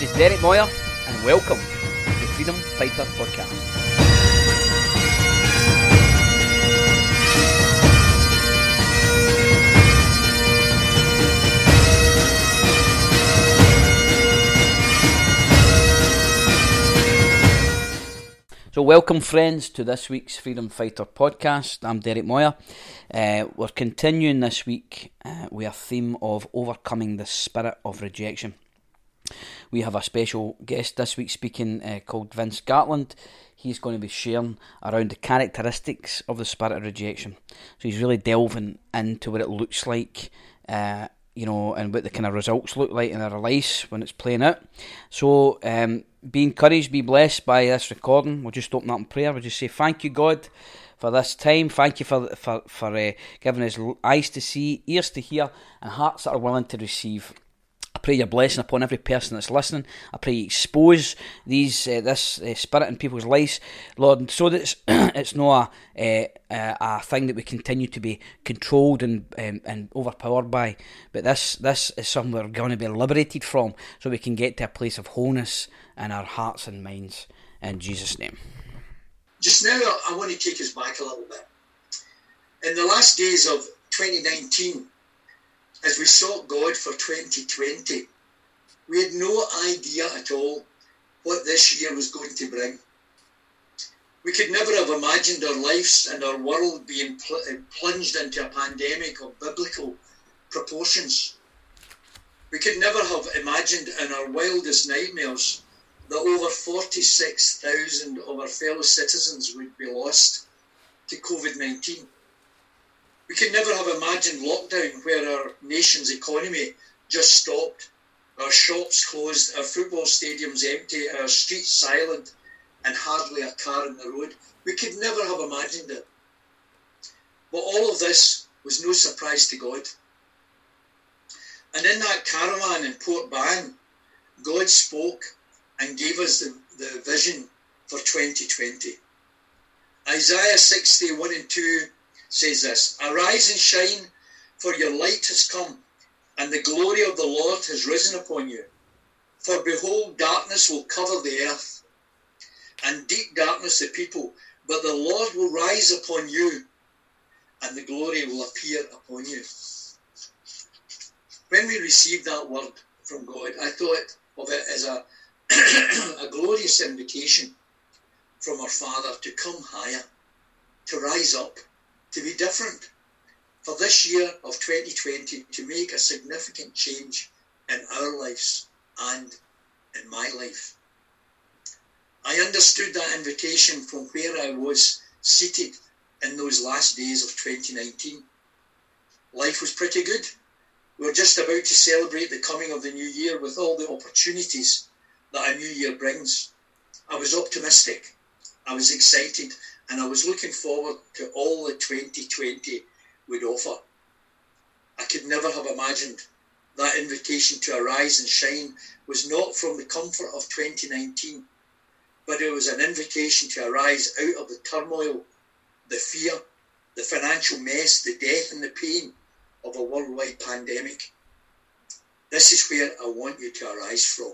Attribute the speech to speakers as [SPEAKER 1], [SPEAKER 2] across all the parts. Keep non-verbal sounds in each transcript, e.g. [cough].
[SPEAKER 1] This is Derek Moyer, and welcome to the Freedom Fighter Podcast. So, welcome, friends, to this week's Freedom Fighter podcast. I'm Derek Moyer. Uh, we're continuing this week uh, with a theme of overcoming the spirit of rejection. We have a special guest this week speaking uh, called Vince Gartland. He's going to be sharing around the characteristics of the spirit of rejection. So, he's really delving into what it looks like uh, you know, and what the kind of results look like in our lives when it's playing out. So, um, be encouraged, be blessed by this recording. We'll just open up in prayer. We'll just say, Thank you, God, for this time. Thank you for for, for uh, giving us eyes to see, ears to hear, and hearts that are willing to receive. Pray your blessing upon every person that's listening. I pray you expose these uh, this uh, spirit in people's lives, Lord, so that it's, [clears throat] it's not a, a, a thing that we continue to be controlled and um, and overpowered by. But this this is something we're going to be liberated from, so we can get to a place of wholeness in our hearts and minds. In Jesus' name.
[SPEAKER 2] Just now, I want to take us back a little bit. In the last days of 2019, as we sought God for 2020, we had no idea at all what this year was going to bring. We could never have imagined our lives and our world being pl- uh, plunged into a pandemic of biblical proportions. We could never have imagined in our wildest nightmares that over 46,000 of our fellow citizens would be lost to COVID 19. We could never have imagined lockdown where our nation's economy just stopped, our shops closed, our football stadiums empty, our streets silent, and hardly a car in the road. We could never have imagined it. But all of this was no surprise to God. And in that caravan in Portbain, God spoke and gave us the, the vision for 2020. Isaiah 61 and 2 says this Arise and shine, for your light has come, and the glory of the Lord has risen upon you. For behold, darkness will cover the earth, and deep darkness the people, but the Lord will rise upon you, and the glory will appear upon you. When we received that word from God, I thought of it as a [clears throat] a glorious invitation from our Father to come higher, to rise up, to be different. For this year of 2020, to make a significant change in our lives and in my life. I understood that invitation from where I was seated in those last days of 2019. Life was pretty good. We were just about to celebrate the coming of the new year with all the opportunities that a new year brings. I was optimistic, I was excited, and I was looking forward to all that 2020 would offer. I could never have imagined that invitation to arise and shine was not from the comfort of 2019, but it was an invitation to arise out of the turmoil, the fear, the financial mess, the death, and the pain of a worldwide pandemic. This is where I want you to arise from.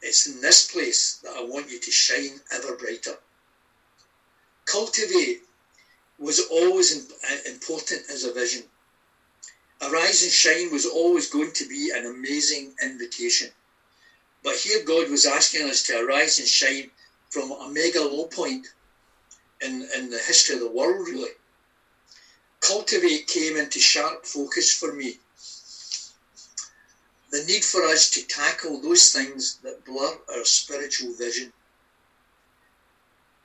[SPEAKER 2] It's in this place that I want you to shine ever brighter. Cultivate was always important as a vision. Arise and shine was always going to be an amazing invitation. But here God was asking us to arise and shine from a mega low point in, in the history of the world, really. Cultivate came into sharp focus for me the need for us to tackle those things that blur our spiritual vision,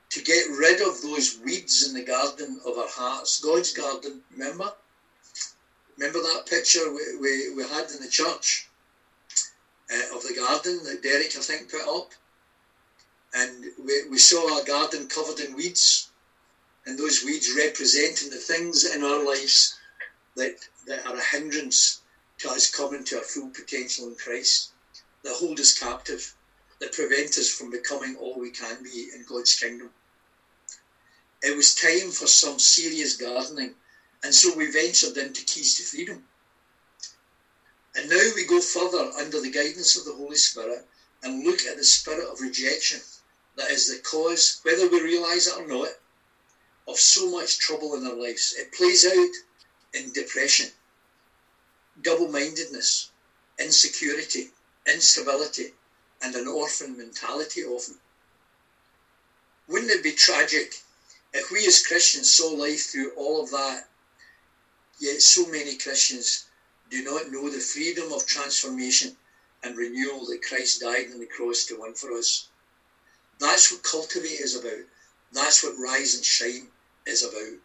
[SPEAKER 2] to get rid of those weeds in the garden of our hearts, God's garden, remember? Remember that picture we, we, we had in the church uh, of the garden that Derek, I think, put up? And we, we saw our garden covered in weeds, and those weeds representing the things in our lives that, that are a hindrance to us coming to our full potential in Christ, that hold us captive, that prevent us from becoming all we can be in God's kingdom. It was time for some serious gardening, and so we ventured into Keys to Freedom. And now we go further under the guidance of the Holy Spirit and look at the spirit of rejection that is the cause, whether we realise it or not, of so much trouble in our lives. It plays out in depression, double mindedness, insecurity, instability, and an orphan mentality often. Wouldn't it be tragic if we as Christians saw life through all of that, yet so many Christians do not know the freedom of transformation and renewal that Christ died on the cross to win for us? That's what Cultivate is about. That's what Rise and Shine is about.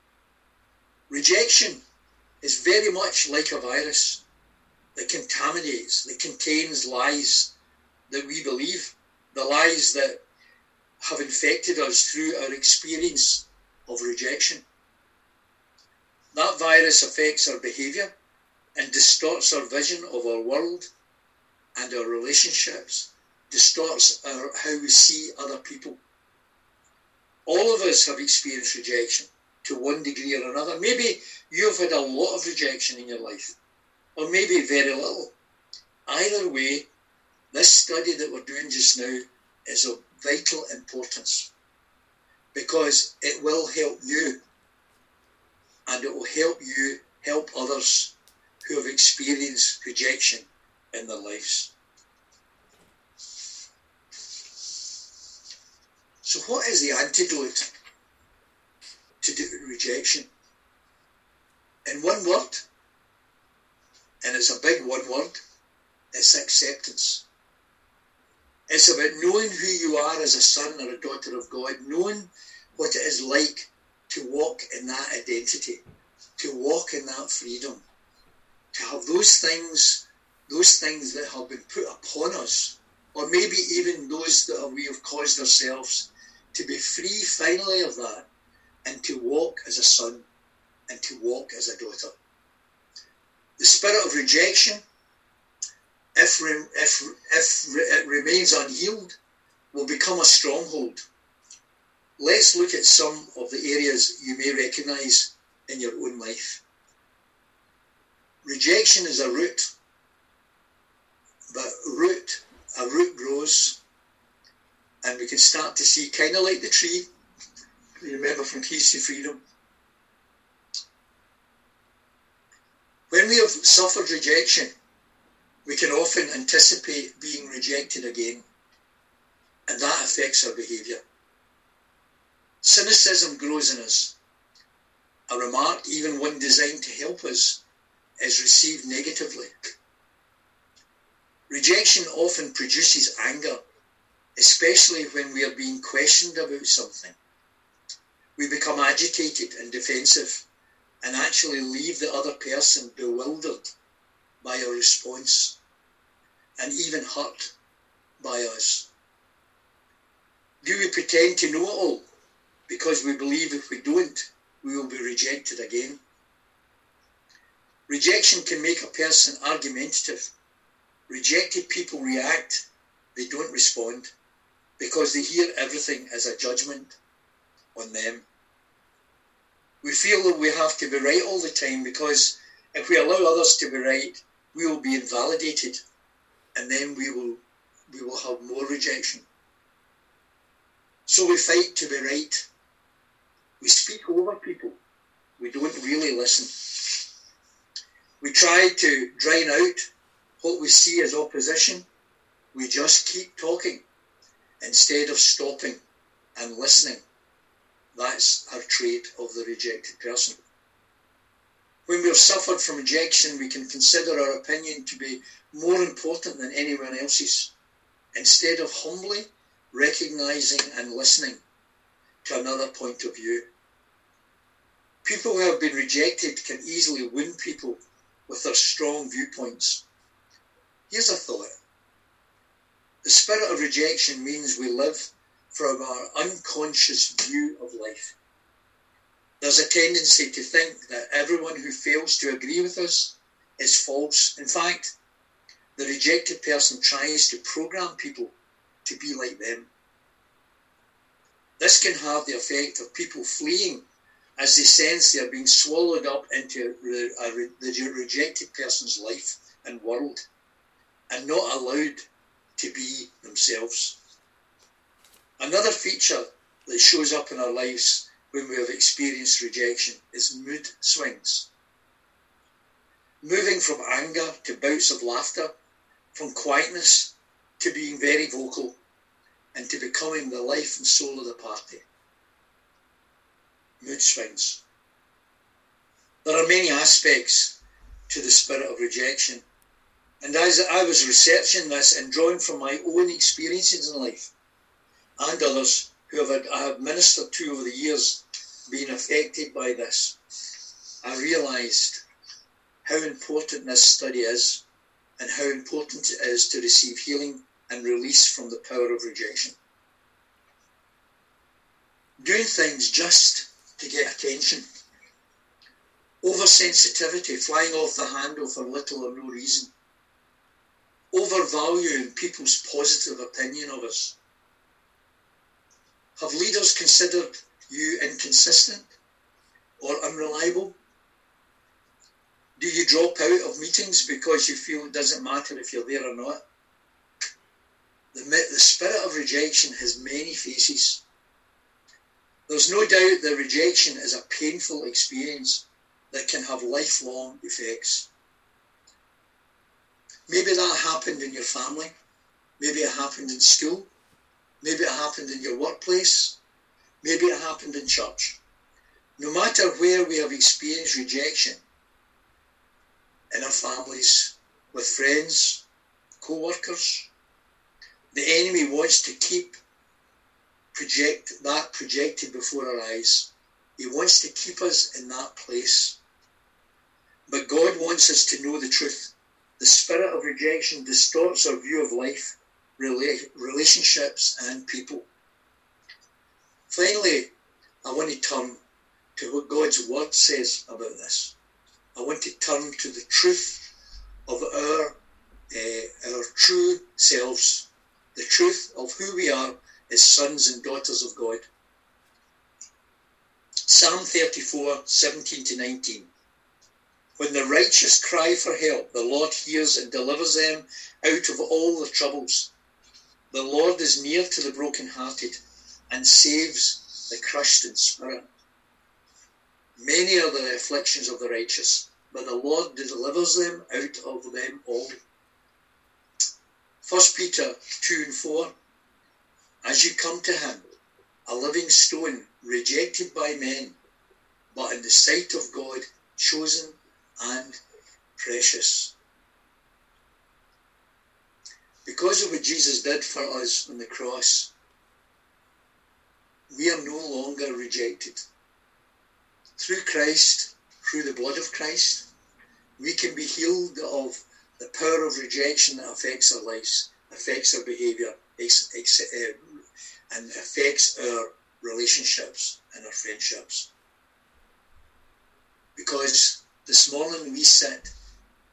[SPEAKER 2] Rejection is very much like a virus that contaminates, that contains lies that we believe, the lies that have infected us through our experience of rejection. That virus affects our behaviour and distorts our vision of our world and our relationships, distorts our, how we see other people. All of us have experienced rejection to one degree or another. Maybe you've had a lot of rejection in your life, or maybe very little. Either way, this study that we're doing just now is of vital importance because it will help you and it will help you help others who have experienced rejection in their lives. So, what is the antidote to rejection? In one word, and it's a big one word, it's acceptance. It's about knowing who you are as a son or a daughter of God, knowing what it is like to walk in that identity, to walk in that freedom, to have those things, those things that have been put upon us, or maybe even those that we have caused ourselves, to be free finally of that, and to walk as a son and to walk as a daughter. The spirit of rejection if, if, if it remains unhealed, will become a stronghold. Let's look at some of the areas you may recognise in your own life. Rejection is a root, but root, a root grows, and we can start to see, kind of like the tree, you remember from Keys to Freedom. When we have suffered rejection, we can often anticipate being rejected again, and that affects our behaviour. Cynicism grows in us. A remark, even one designed to help us, is received negatively. Rejection often produces anger, especially when we are being questioned about something. We become agitated and defensive and actually leave the other person bewildered by our response and even hurt by us? Do we pretend to know it all because we believe if we don't, we will be rejected again? Rejection can make a person argumentative. Rejected people react, they don't respond because they hear everything as a judgment on them. We feel that we have to be right all the time because if we allow others to be right, we will be invalidated and then we will we will have more rejection. So we fight to be right. We speak over people. We don't really listen. We try to drown out what we see as opposition. We just keep talking instead of stopping and listening. That's our trait of the rejected person. When we have suffered from rejection, we can consider our opinion to be more important than anyone else's, instead of humbly recognizing and listening to another point of view. People who have been rejected can easily win people with their strong viewpoints. Here's a thought. The spirit of rejection means we live from our unconscious view of life. There's a tendency to think that everyone who fails to agree with us is false. In fact, the rejected person tries to program people to be like them. This can have the effect of people fleeing as they sense they are being swallowed up into the rejected person's life and world and not allowed to be themselves. Another feature that shows up in our lives when we have experienced rejection is mood swings. Moving from anger to bouts of laughter, from quietness to being very vocal, and to becoming the life and soul of the party. Mood swings. There are many aspects to the spirit of rejection. And as I was researching this and drawing from my own experiences in life and others who have I have ministered to over the years being affected by this, I realised how important this study is and how important it is to receive healing and release from the power of rejection. Doing things just to get attention Oversensitivity, flying off the handle for little or no reason. Overvaluing people's positive opinion of us. Have leaders considered you inconsistent or unreliable? Do you drop out of meetings because you feel it doesn't matter if you're there or not? The, the spirit of rejection has many faces. There's no doubt that rejection is a painful experience that can have lifelong effects. Maybe that happened in your family. Maybe it happened in school. Maybe it happened in your workplace. Maybe it happened in church. No matter where we have experienced rejection, in our families, with friends, co workers, the enemy wants to keep project that projected before our eyes. He wants to keep us in that place. But God wants us to know the truth. The spirit of rejection distorts our view of life, relationships, and people. Finally, I want to turn to what God's word says about this. I want to turn to the truth of our uh, our true selves, the truth of who we are as sons and daughters of God. Psalm 34, 17 to 19. When the righteous cry for help, the Lord hears and delivers them out of all their troubles. The Lord is near to the brokenhearted and saves the crushed in spirit. Many are the afflictions of the righteous, but the Lord delivers them out of them all. 1 Peter 2 and 4 As you come to him, a living stone, rejected by men, but in the sight of God, chosen and precious. Because of what Jesus did for us on the cross, we are no longer rejected. Through Christ, through the blood of Christ, we can be healed of the power of rejection that affects our lives, affects our behaviour, uh, and affects our relationships and our friendships. Because this morning we sit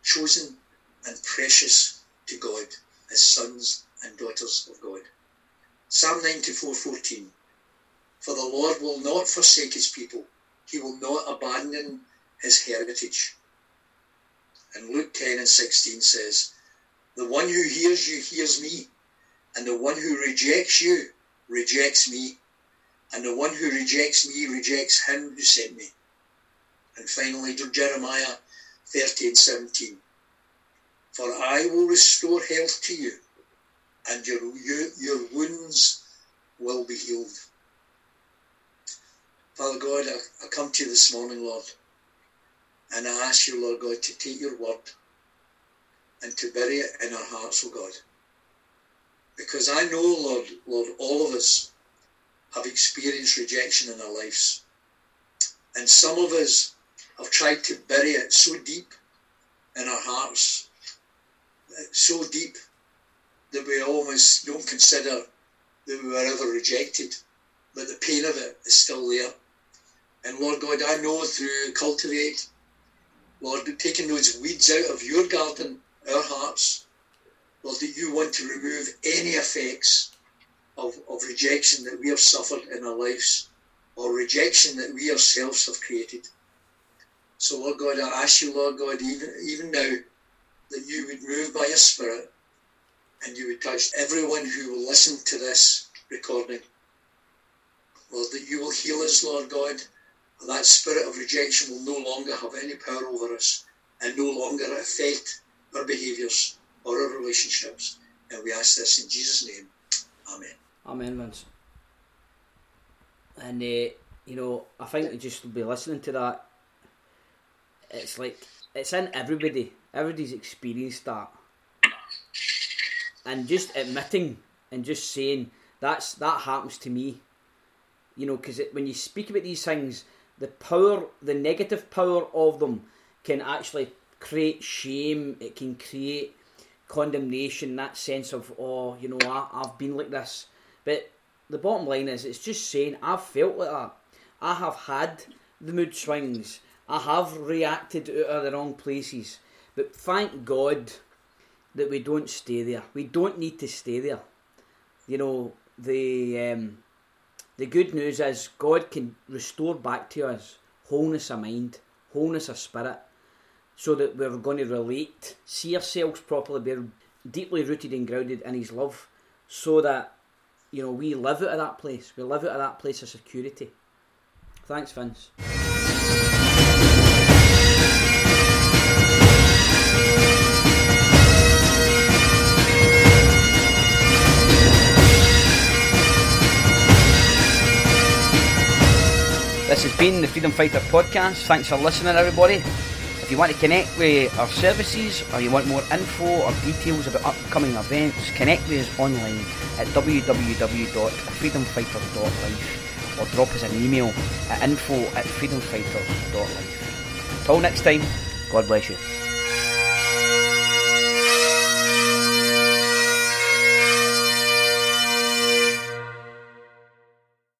[SPEAKER 2] chosen and precious to God as sons and daughters of God. Psalm 94:14 For the Lord will not forsake his people, he will not abandon his heritage. And Luke 10 and 16 says, The one who hears you hears me, and the one who rejects you rejects me, and the one who rejects me rejects him who sent me. And finally, Jeremiah 30 and 17. For I will restore health to you, and your, your, your wounds will be healed. Father God, I, I come to you this morning, Lord, and I ask you, Lord God, to take your word and to bury it in our hearts, O oh God. Because I know, Lord, Lord, all of us have experienced rejection in our lives. And some of us have tried to bury it so deep in our hearts, so deep that we almost don't consider that we were ever rejected, but the pain of it is still there. And Lord God, I know through Cultivate, Lord, taking those weeds out of your garden, our hearts, Lord, that you want to remove any effects of, of rejection that we have suffered in our lives or rejection that we ourselves have created. So, Lord God, I ask you, Lord God, even, even now, that you would move by your Spirit and you would touch everyone who will listen to this recording. Lord, that you will heal us, Lord God, and that spirit of rejection will no longer have any power over us and no longer affect our behaviours or our relationships. And we ask this in Jesus' name. Amen.
[SPEAKER 1] Amen. And, uh, you know, I think just be listening to that, it's like, it's in everybody. Everybody's experienced that. And just admitting and just saying, that's that happens to me. You know, because when you speak about these things, the power, the negative power of them can actually create shame. It can create condemnation, that sense of, oh, you know, I, I've been like this. But the bottom line is, it's just saying, I've felt like that. I have had the mood swings. I have reacted out of the wrong places. But thank God that we don't stay there. We don't need to stay there. You know, the um, the good news is God can restore back to us wholeness of mind, wholeness of spirit, so that we're going to relate, see ourselves properly, be deeply rooted and grounded in His love, so that you know we live out of that place. We live out of that place of security. Thanks, Vince. This has been the Freedom Fighter podcast. Thanks for listening, everybody. If you want to connect with our services or you want more info or details about upcoming events, connect with us online at www.freedomfighters.life or drop us an email at info at freedomfighters.life. Till next time, God bless you.